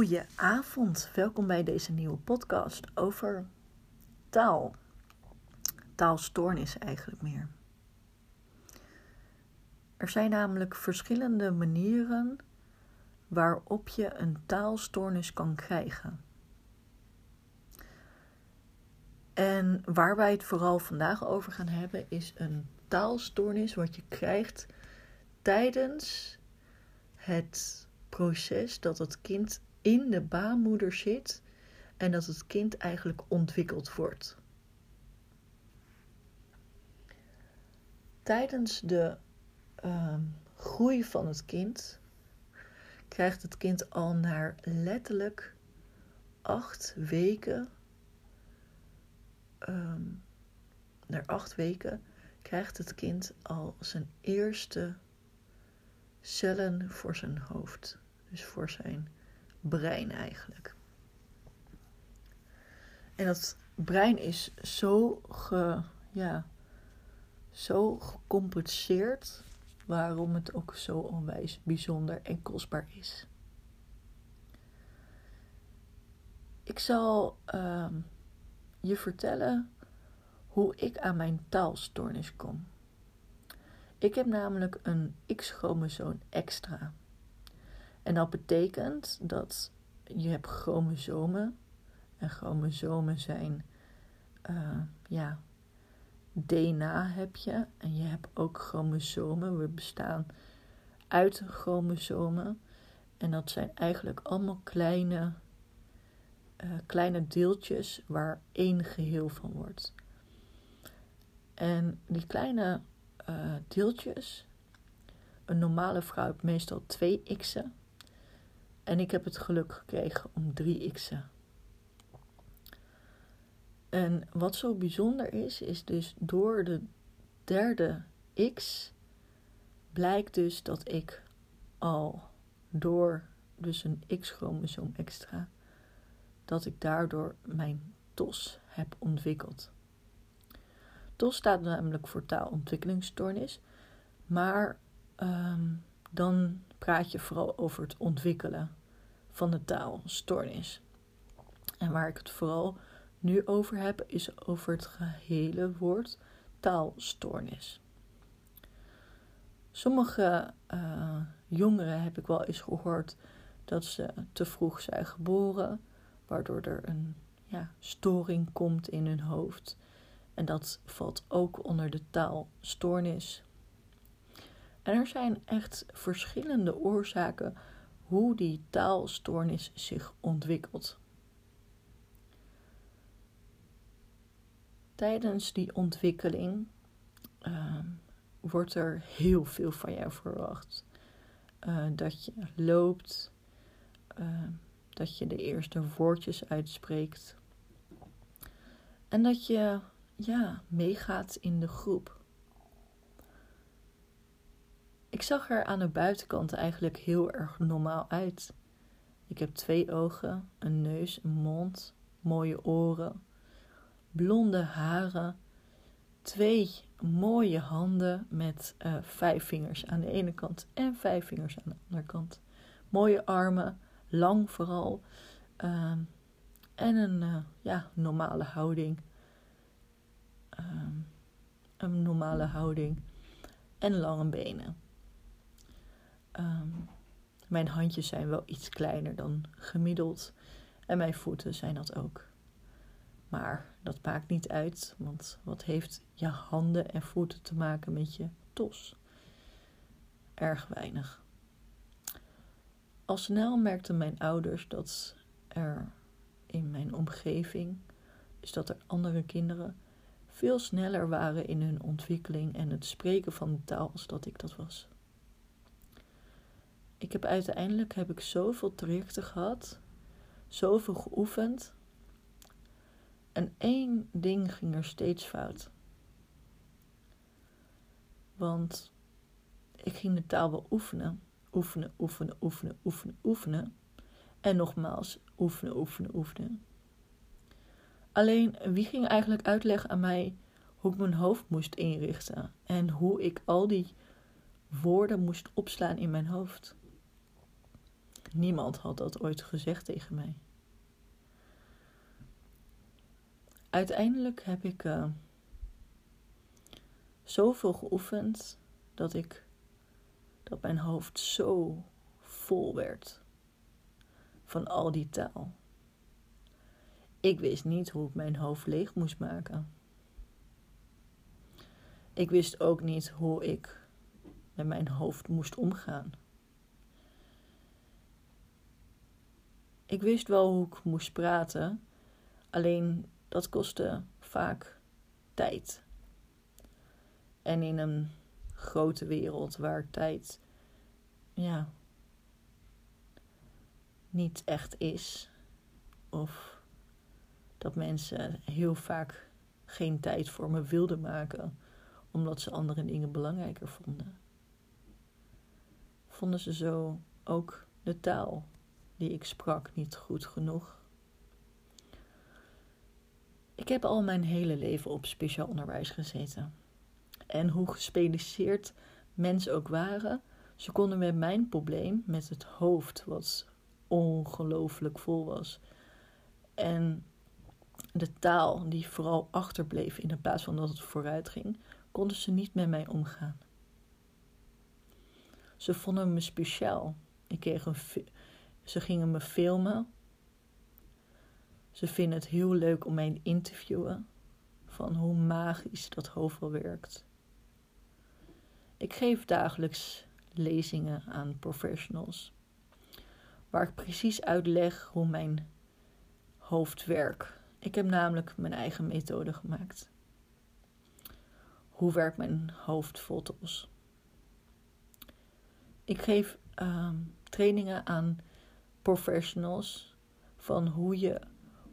Goedenavond, welkom bij deze nieuwe podcast over taal. Taalstoornis eigenlijk meer. Er zijn namelijk verschillende manieren waarop je een taalstoornis kan krijgen. En waar wij het vooral vandaag over gaan hebben is een taalstoornis wat je krijgt tijdens het proces dat het kind in de baarmoeder zit en dat het kind eigenlijk ontwikkeld wordt. Tijdens de uh, groei van het kind krijgt het kind al naar letterlijk acht weken. Um, naar acht weken krijgt het kind al zijn eerste cellen voor zijn hoofd. Dus voor zijn brein eigenlijk. En dat brein is zo, ge, ja, zo gecompenseerd waarom het ook zo onwijs bijzonder en kostbaar is. Ik zal uh, je vertellen hoe ik aan mijn taalstoornis kom. Ik heb namelijk een X-chromosoom extra. En dat betekent dat je hebt chromosomen. En chromosomen zijn, uh, ja, DNA heb je. En je hebt ook chromosomen. We bestaan uit chromosomen. En dat zijn eigenlijk allemaal kleine, uh, kleine deeltjes waar één geheel van wordt. En die kleine uh, deeltjes, een normale vrouw heeft meestal twee x'en. En ik heb het geluk gekregen om drie x'en. En wat zo bijzonder is, is dus door de derde x blijkt dus dat ik al door dus een x-chromosoom extra, dat ik daardoor mijn TOS heb ontwikkeld. TOS staat namelijk voor taalontwikkelingsstoornis, maar um, dan praat je vooral over het ontwikkelen van de taalstoornis. En waar ik het vooral nu over heb, is over het gehele woord taalstoornis. Sommige uh, jongeren heb ik wel eens gehoord dat ze te vroeg zijn geboren, waardoor er een ja, storing komt in hun hoofd. En dat valt ook onder de taalstoornis. En er zijn echt verschillende oorzaken hoe die taalstoornis zich ontwikkelt. Tijdens die ontwikkeling uh, wordt er heel veel van jou verwacht. Uh, dat je loopt, uh, dat je de eerste woordjes uitspreekt. En dat je ja, meegaat in de groep. Ik zag er aan de buitenkant eigenlijk heel erg normaal uit. Ik heb twee ogen, een neus, een mond, mooie oren, blonde haren, twee mooie handen met uh, vijf vingers aan de ene kant en vijf vingers aan de andere kant. Mooie armen, lang vooral. Uh, en een uh, ja, normale houding. Ehm, een normale houding. En lange benen. Um, mijn handjes zijn wel iets kleiner dan gemiddeld. En mijn voeten zijn dat ook. Maar dat maakt niet uit, want wat heeft je handen en voeten te maken met je tos? Erg weinig. Al snel merkten mijn ouders dat er in mijn omgeving, dus dat er andere kinderen veel sneller waren in hun ontwikkeling en het spreken van de taal als dat ik dat was ik heb uiteindelijk heb ik zoveel trajecten gehad, zoveel geoefend. En één ding ging er steeds fout. Want ik ging de taal wel oefenen, oefenen, oefenen, oefenen, oefenen, oefenen. En nogmaals, oefenen, oefenen, oefenen. Alleen wie ging eigenlijk uitleggen aan mij hoe ik mijn hoofd moest inrichten en hoe ik al die woorden moest opslaan in mijn hoofd? Niemand had dat ooit gezegd tegen mij. Uiteindelijk heb ik uh, zoveel geoefend dat ik dat mijn hoofd zo vol werd van al die taal. Ik wist niet hoe ik mijn hoofd leeg moest maken. Ik wist ook niet hoe ik met mijn hoofd moest omgaan. Ik wist wel hoe ik moest praten, alleen dat kostte vaak tijd. En in een grote wereld waar tijd, ja, niet echt is, of dat mensen heel vaak geen tijd voor me wilden maken omdat ze andere dingen belangrijker vonden. Vonden ze zo ook de taal die ik sprak niet goed genoeg? Ik heb al mijn hele leven op speciaal onderwijs gezeten. En hoe gespecialiseerd mensen ook waren, ze konden met mijn probleem, met het hoofd wat ongelooflijk vol was, en de taal die vooral achterbleef in plaats van dat het vooruit ging, konden ze niet met mij omgaan. Ze vonden me speciaal. Ik kreeg een ze gingen me filmen. Ze vinden het heel leuk om mij te interviewen van hoe magisch dat hoofd wel werkt. Ik geef dagelijks lezingen aan professionals, waar ik precies uitleg hoe mijn hoofd werkt. Ik heb namelijk mijn eigen methode gemaakt. Hoe werkt mijn hoofd? Ik geef uh, trainingen aan professionals van hoe je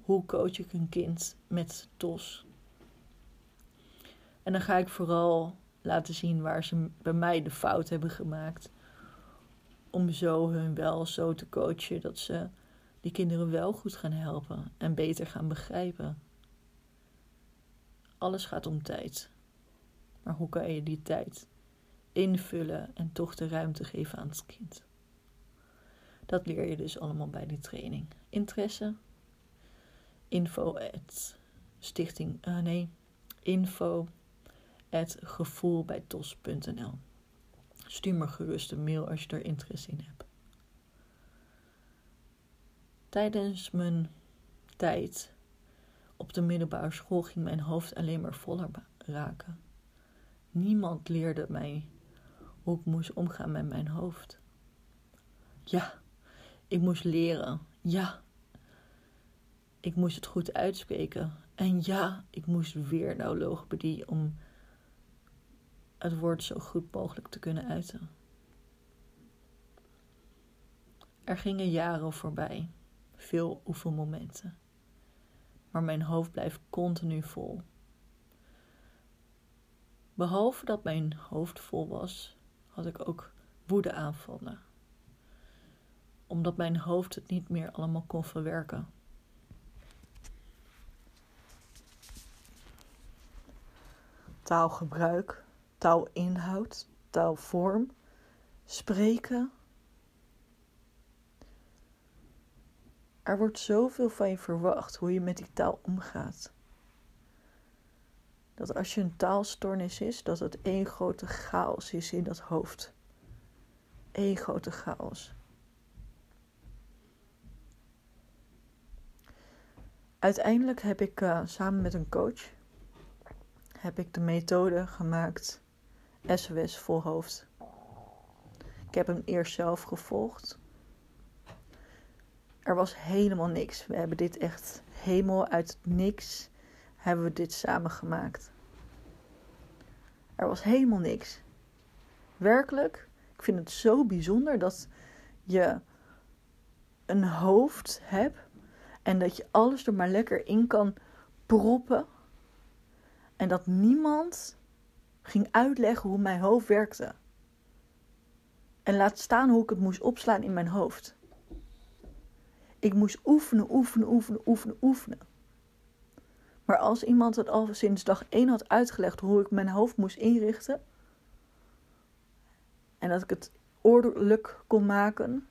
hoe coach ik een kind met TOS. En dan ga ik vooral laten zien waar ze bij mij de fout hebben gemaakt. Om zo hun wel zo te coachen dat ze die kinderen wel goed gaan helpen en beter gaan begrijpen. Alles gaat om tijd. Maar hoe kan je die tijd invullen en toch de ruimte geven aan het kind? Dat leer je dus allemaal bij die training. Interesse? Info at stichting, uh, nee, info at gevoelbijtos.nl Stuur me gerust een mail als je er interesse in hebt. Tijdens mijn tijd op de middelbare school ging mijn hoofd alleen maar voller raken. Niemand leerde mij hoe ik moest omgaan met mijn hoofd. Ja, ik moest leren. Ja, ik moest het goed uitspreken. En ja, ik moest weer naar logopedie om het woord zo goed mogelijk te kunnen uiten. Er gingen jaren voorbij, veel oefenmomenten. Maar mijn hoofd blijft continu vol. Behalve dat mijn hoofd vol was, had ik ook woedeaanvallen omdat mijn hoofd het niet meer allemaal kon verwerken. Taalgebruik, taalinhoud, taalvorm, spreken. Er wordt zoveel van je verwacht hoe je met die taal omgaat. Dat als je een taalstoornis is, dat het één grote chaos is in dat hoofd. Eén grote chaos. Uiteindelijk heb ik uh, samen met een coach heb ik de methode gemaakt SOS vol hoofd. Ik heb hem eerst zelf gevolgd. Er was helemaal niks. We hebben dit echt helemaal uit niks hebben we dit samen gemaakt. Er was helemaal niks. Werkelijk, ik vind het zo bijzonder dat je een hoofd hebt en dat je alles er maar lekker in kan proppen. En dat niemand ging uitleggen hoe mijn hoofd werkte. En laat staan hoe ik het moest opslaan in mijn hoofd. Ik moest oefenen, oefenen, oefenen, oefenen, oefenen. Maar als iemand het al sinds dag 1 had uitgelegd hoe ik mijn hoofd moest inrichten. En dat ik het ordelijk kon maken.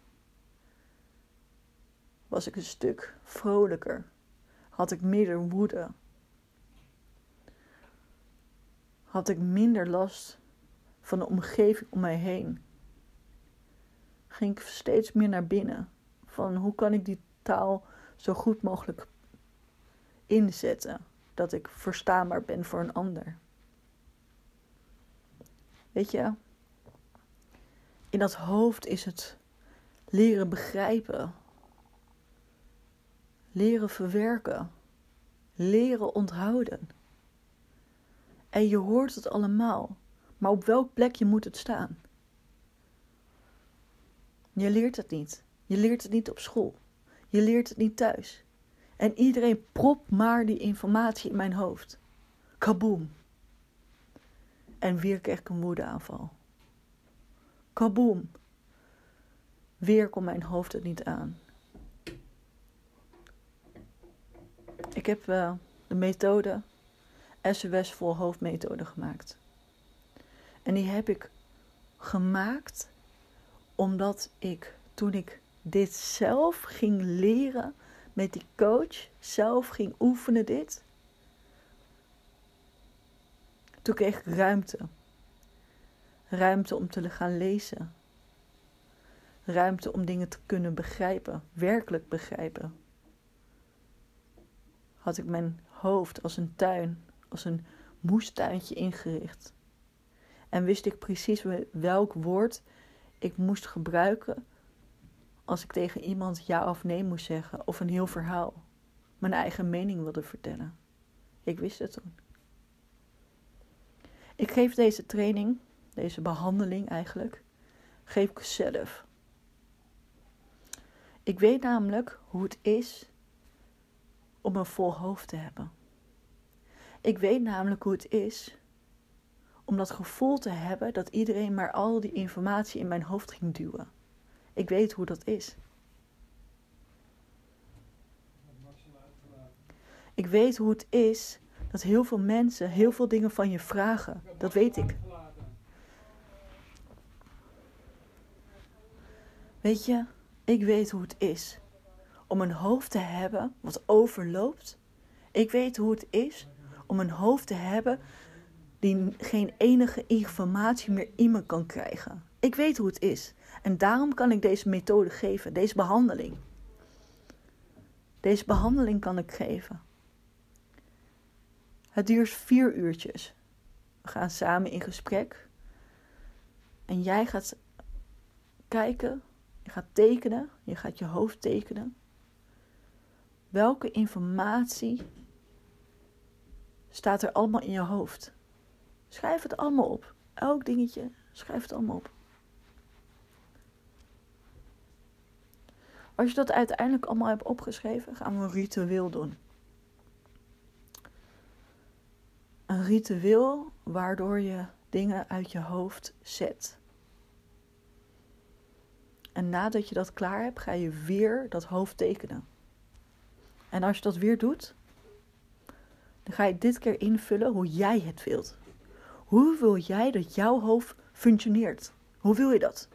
Was ik een stuk vrolijker. Had ik minder woede. Had ik minder last van de omgeving om mij heen. Ging ik steeds meer naar binnen. Van hoe kan ik die taal zo goed mogelijk inzetten. Dat ik verstaanbaar ben voor een ander. Weet je, in dat hoofd is het leren begrijpen, leren verwerken, leren onthouden. En je hoort het allemaal, maar op welk plekje moet het staan? Je leert het niet. Je leert het niet op school. Je leert het niet thuis. En iedereen propt maar die informatie in mijn hoofd. Kaboom. En weer kreeg ik een woedeaanval. Kaboom. Weer kon mijn hoofd het niet aan. Ik heb uh, de methode SOS vol hoofdmethode gemaakt. En die heb ik gemaakt omdat ik toen ik dit zelf ging leren met die coach, zelf ging oefenen dit. Toen kreeg ik ruimte. Ruimte om te gaan lezen. Ruimte om dingen te kunnen begrijpen, werkelijk begrijpen. Had ik mijn hoofd als een tuin, als een moestuintje ingericht. En wist ik precies welk woord ik moest gebruiken als ik tegen iemand ja of nee moest zeggen of een heel verhaal, mijn eigen mening wilde vertellen. Ik wist het toen. Ik geef deze training, deze behandeling eigenlijk, geef ik zelf. Ik weet namelijk hoe het is om een vol hoofd te hebben. Ik weet namelijk hoe het is om dat gevoel te hebben dat iedereen maar al die informatie in mijn hoofd ging duwen. Ik weet hoe dat is. Ik weet hoe het is dat heel veel mensen heel veel dingen van je vragen. Dat weet ik. Weet je, ik weet hoe het is om een hoofd te hebben wat overloopt. Ik weet hoe het is om een hoofd te hebben die geen enige informatie meer in me kan krijgen. Ik weet hoe het is. En daarom kan ik deze methode geven, deze behandeling. Deze behandeling kan ik geven. Het duurt vier uurtjes. We gaan samen in gesprek. En jij gaat kijken, je gaat tekenen, je gaat je hoofd tekenen. Welke informatie staat er allemaal in je hoofd? Schrijf het allemaal op. Elk dingetje, schrijf het allemaal op. Als je dat uiteindelijk allemaal hebt opgeschreven, gaan we een ritueel doen. Een ritueel waardoor je dingen uit je hoofd zet. En nadat je dat klaar hebt, ga je weer dat hoofd tekenen. En als je dat weer doet, dan ga je dit keer invullen hoe jij het wilt. Hoe wil jij dat jouw hoofd functioneert? Hoe wil je dat?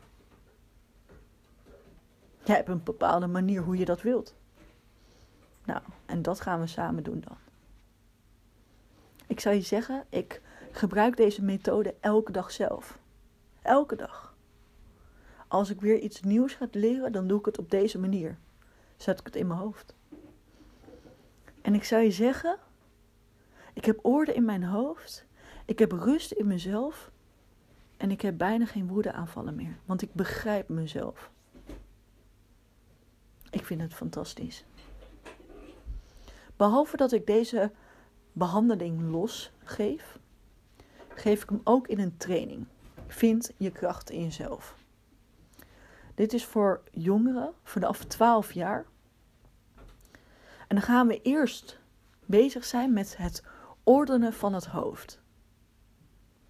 Jij hebt een bepaalde manier hoe je dat wilt. Nou, en dat gaan we samen doen dan. Ik zou je zeggen, ik gebruik deze methode elke dag zelf. Elke dag. Als ik weer iets nieuws ga leren, dan doe ik het op deze manier. Zet ik het in mijn hoofd. En ik zou je zeggen, ik heb orde in mijn hoofd. Ik heb rust in mezelf. En ik heb bijna geen woedeaanvallen meer. Want ik begrijp mezelf. Ik vind het fantastisch. Behalve dat ik deze behandeling los geef, geef ik hem ook in een training. Vind je kracht in jezelf. Dit is voor jongeren vanaf 12 jaar. En dan gaan we eerst bezig zijn met het ordenen van het hoofd.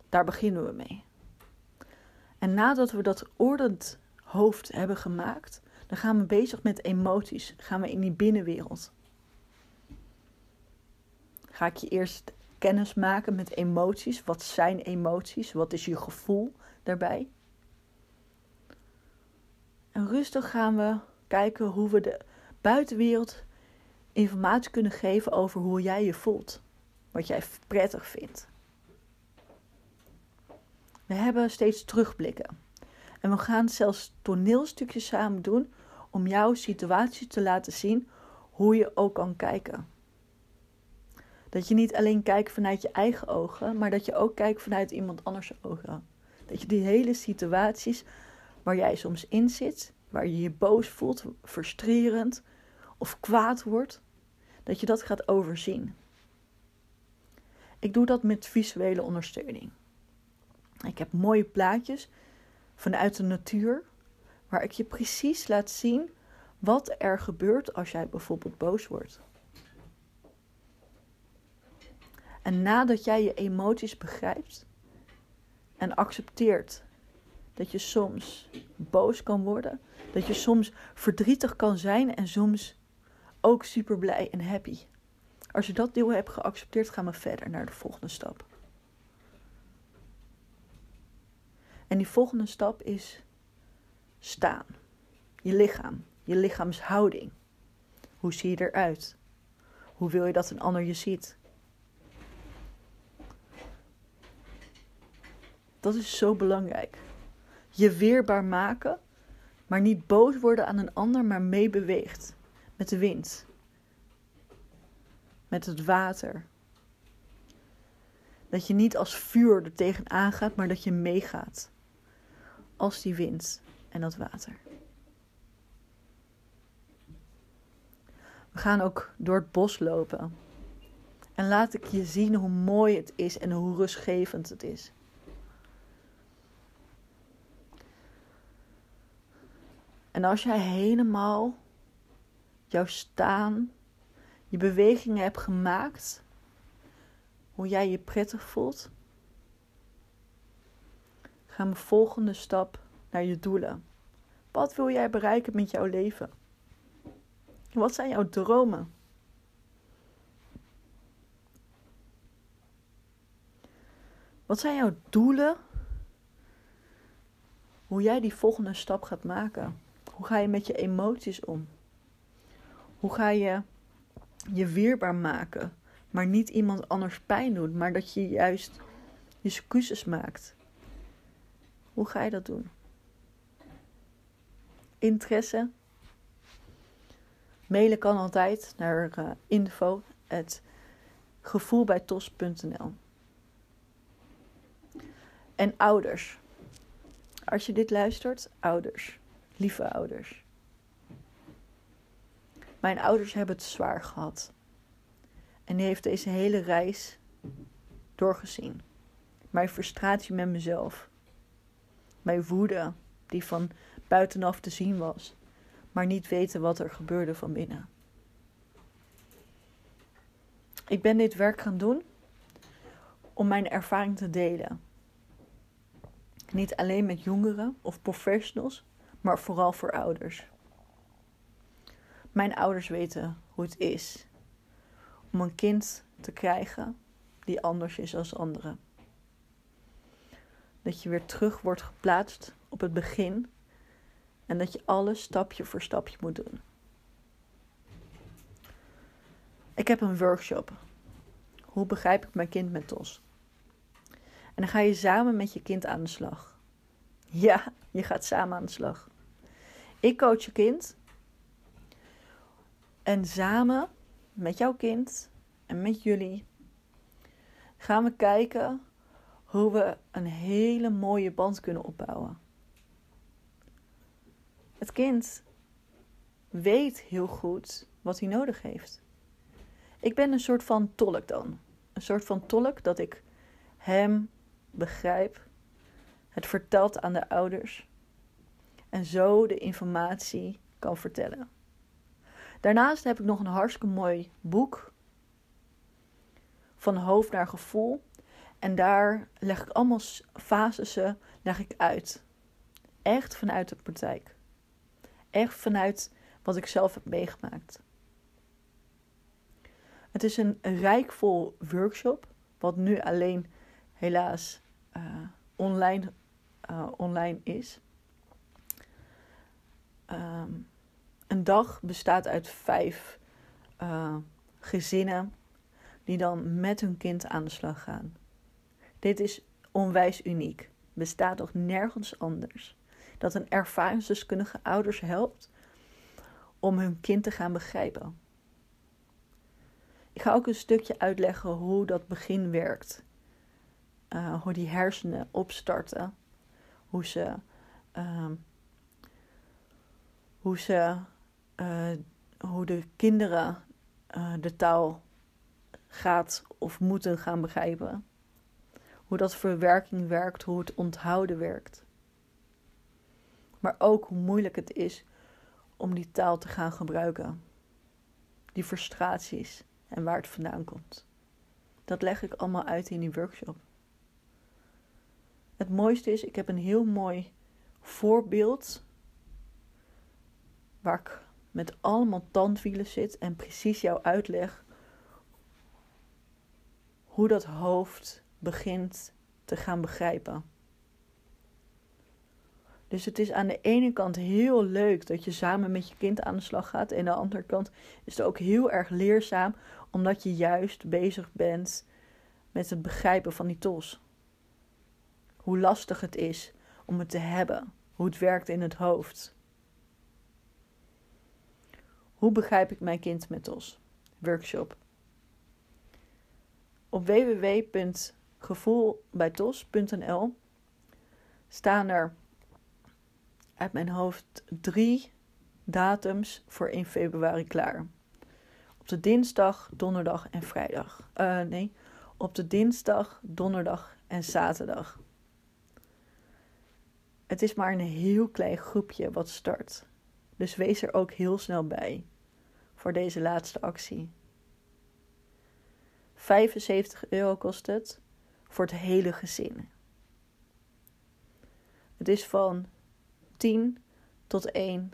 Daar beginnen we mee. En nadat we dat ordend hoofd hebben gemaakt, dan gaan we bezig met emoties. Gaan we in die binnenwereld. Ga ik je eerst kennis maken met emoties. Wat zijn emoties? Wat is je gevoel daarbij? En rustig gaan we kijken hoe we de buitenwereld informatie kunnen geven over hoe jij je voelt. Wat jij prettig vindt. We hebben steeds terugblikken. En we gaan zelfs toneelstukjes samen doen om jouw situatie te laten zien hoe je ook kan kijken. Dat je niet alleen kijkt vanuit je eigen ogen, maar dat je ook kijkt vanuit iemand anders ogen. Dat je die hele situaties waar jij soms in zit, waar je je boos voelt, frustrerend of kwaad wordt, dat je dat gaat overzien. Ik doe dat met visuele ondersteuning. Ik heb mooie plaatjes vanuit de natuur, waar ik je precies laat zien wat er gebeurt als jij bijvoorbeeld boos wordt. En nadat jij je emoties begrijpt en accepteert dat je soms boos kan worden, dat je soms verdrietig kan zijn en soms ook super blij en happy. Als je dat deel hebt geaccepteerd, gaan we verder naar de volgende stap. En die volgende stap is staan. Je lichaam, je lichaamshouding. Hoe zie je eruit? Hoe wil je dat een ander je ziet? Dat is zo belangrijk. Je weerbaar maken, maar niet boos worden aan een ander, maar meebeweegt met de wind, met het water. Dat je niet als vuur er tegenaan gaat, maar dat je meegaat als die wind en dat water. We gaan ook door het bos lopen. En laat ik je zien hoe mooi het is en hoe rustgevend het is. En als jij helemaal jouw staan, je bewegingen hebt gemaakt, hoe jij je prettig voelt, gaan we volgende stap naar je doelen. Wat wil jij bereiken met jouw leven? Wat zijn jouw dromen? Wat zijn jouw doelen? Hoe jij die volgende stap gaat maken? Hoe ga je met je emoties om? Hoe ga je je weerbaar maken, maar niet iemand anders pijn doen, maar dat je juist je excuses maakt? Hoe ga je dat doen? Interesse? Mailen kan altijd naar uh, info gevoelbijtos.nl. En ouders. Als je dit luistert, ouders. Lieve ouders. Mijn ouders hebben het zwaar gehad. En die heeft deze hele reis doorgezien. Mijn frustratie met mezelf. Mijn woede, die van buitenaf te zien was, maar niet weten wat er gebeurde van binnen. Ik ben dit werk gaan doen om mijn ervaring te delen. Niet alleen met jongeren of professionals, maar vooral voor ouders. Mijn ouders weten hoe het is om een kind te krijgen die anders is als anderen. Dat je weer terug wordt geplaatst op het begin en dat je alles stapje voor stapje moet doen. Ik heb een workshop. Hoe begrijp ik mijn kind met TOS? En dan ga je samen met je kind aan de slag. Ja, je gaat samen aan de slag. Ik coach je kind. En samen met jouw kind en met jullie gaan we kijken hoe we een hele mooie band kunnen opbouwen. Het kind weet heel goed wat hij nodig heeft. Ik ben een soort van tolk dan. Een soort van tolk dat ik hem begrijp, het vertelt aan de ouders en zo de informatie kan vertellen. Daarnaast heb ik nog een hartstikke mooi boek van hoofd naar gevoel en daar leg ik allemaal fasissen leg ik uit. Echt vanuit de praktijk. Echt vanuit wat ik zelf heb meegemaakt. Het is een rijkvol workshop, wat nu alleen helaas uh, online, uh, online is. Um, een dag bestaat uit vijf uh, gezinnen die dan met hun kind aan de slag gaan. Dit is onwijs uniek. Bestaat nog nergens anders. Dat een ervaringsdeskundige ouders helpt om hun kind te gaan begrijpen. Ik ga ook een stukje uitleggen hoe dat begin werkt. Uh, hoe die hersenen opstarten. Hoe ze, uh, hoe, ze uh, hoe de kinderen uh, de taal gaat of moeten gaan begrijpen. Hoe dat verwerking werkt, hoe het onthouden werkt. Maar ook hoe moeilijk het is om die taal te gaan gebruiken. Die frustraties en waar het vandaan komt. Dat leg ik allemaal uit in die workshop. Het mooiste is, ik heb een heel mooi voorbeeld waar ik met allemaal tandwielen zit en precies jou uitleg hoe dat hoofd begint te gaan begrijpen. Dus het is aan de ene kant heel leuk dat je samen met je kind aan de slag gaat. En aan de andere kant is het ook heel erg leerzaam, omdat je juist bezig bent met het begrijpen van die tos. Hoe lastig het is om het te hebben, hoe het werkt in het hoofd. Hoe begrijp ik mijn kind met tos? Workshop. Op www.gevoelbijtos.nl staan er uit mijn hoofd drie datums voor 1 februari klaar. Op de dinsdag, donderdag en vrijdag. Uh, nee, op de dinsdag, donderdag en zaterdag. Het is maar een heel klein groepje wat start. Dus wees er ook heel snel bij voor deze laatste actie. 75 euro kost het voor het hele gezin. Het is van 10 tot 1.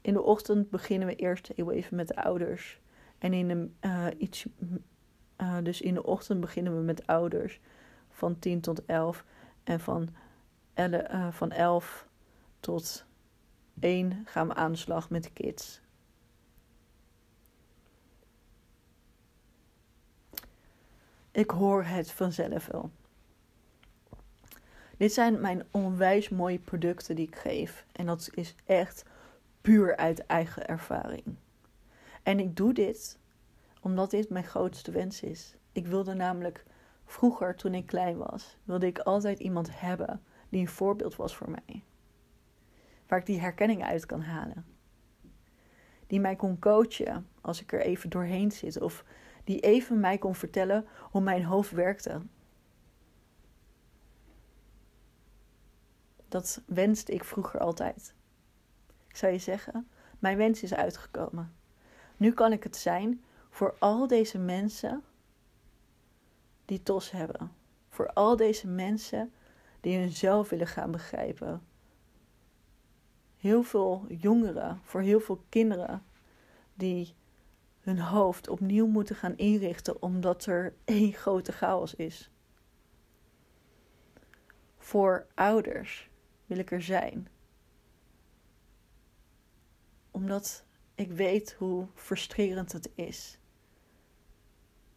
In de ochtend beginnen we eerst even met de ouders. En in de, uh, iets, uh, dus in de ochtend beginnen we met ouders van 10 tot 11. En van, elle, uh, van 11 tot 1 gaan we aan de slag met de kids. Ik hoor het vanzelf wel. Dit zijn mijn onwijs mooie producten die ik geef. En dat is echt puur uit eigen ervaring. En ik doe dit omdat dit mijn grootste wens is. Ik wilde namelijk vroeger, toen ik klein was, wilde ik altijd iemand hebben die een voorbeeld was voor mij. Waar ik die herkenning uit kan halen. Die mij kon coachen als ik er even doorheen zit. Of die even mij kon vertellen hoe mijn hoofd werkte. Dat wenste ik vroeger altijd. Ik zou je zeggen, mijn wens is uitgekomen. Nu kan ik het zijn voor al deze mensen die TOS hebben. Voor al deze mensen die hunzelf willen gaan begrijpen. Heel veel jongeren, voor heel veel kinderen die hun hoofd opnieuw moeten gaan inrichten omdat er één grote chaos is. Voor ouders wil ik er zijn. Omdat ik weet hoe frustrerend het is.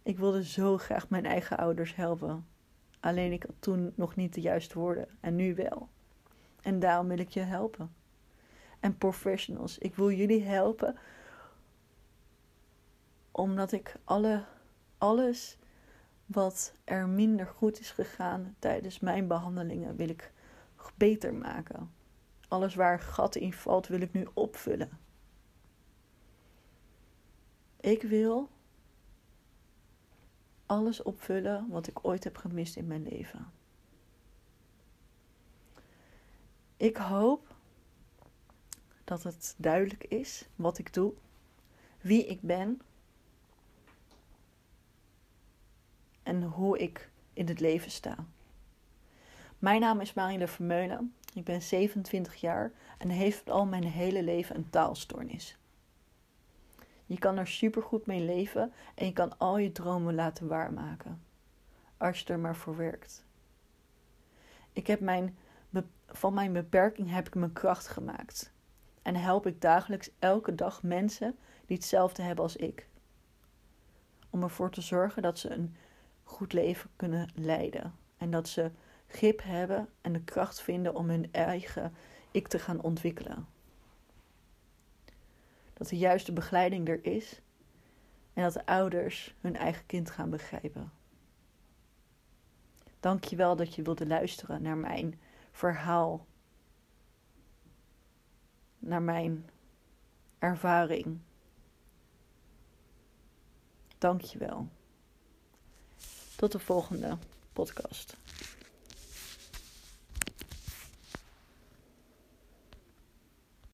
Ik wilde zo graag mijn eigen ouders helpen. Alleen ik had toen nog niet de juiste woorden en nu wel. En daarom wil ik je helpen. En professionals, ik wil jullie helpen omdat ik alle, alles wat er minder goed is gegaan tijdens mijn behandelingen wil ik beter maken. Alles waar gat in valt wil ik nu opvullen. Ik wil alles opvullen wat ik ooit heb gemist in mijn leven. Ik hoop dat het duidelijk is wat ik doe, wie ik ben en hoe ik in het leven sta. Mijn naam is Marine Vermeulen. Ik ben 27 jaar en heeft al mijn hele leven een taalstoornis. Je kan er supergoed mee leven en je kan al je dromen laten waarmaken. Als je er maar voor werkt. Ik heb mijn, van mijn beperking heb ik mijn kracht gemaakt. En help ik dagelijks elke dag mensen die hetzelfde hebben als ik. Om ervoor te zorgen dat ze een goed leven kunnen leiden en dat ze grip hebben en de kracht vinden om hun eigen ik te gaan ontwikkelen. Dat de juiste begeleiding er is en dat de ouders hun eigen kind gaan begrijpen. Dank je wel dat je wilde luisteren naar mijn verhaal, naar mijn ervaring. Dank je wel. Tot de volgende podcast.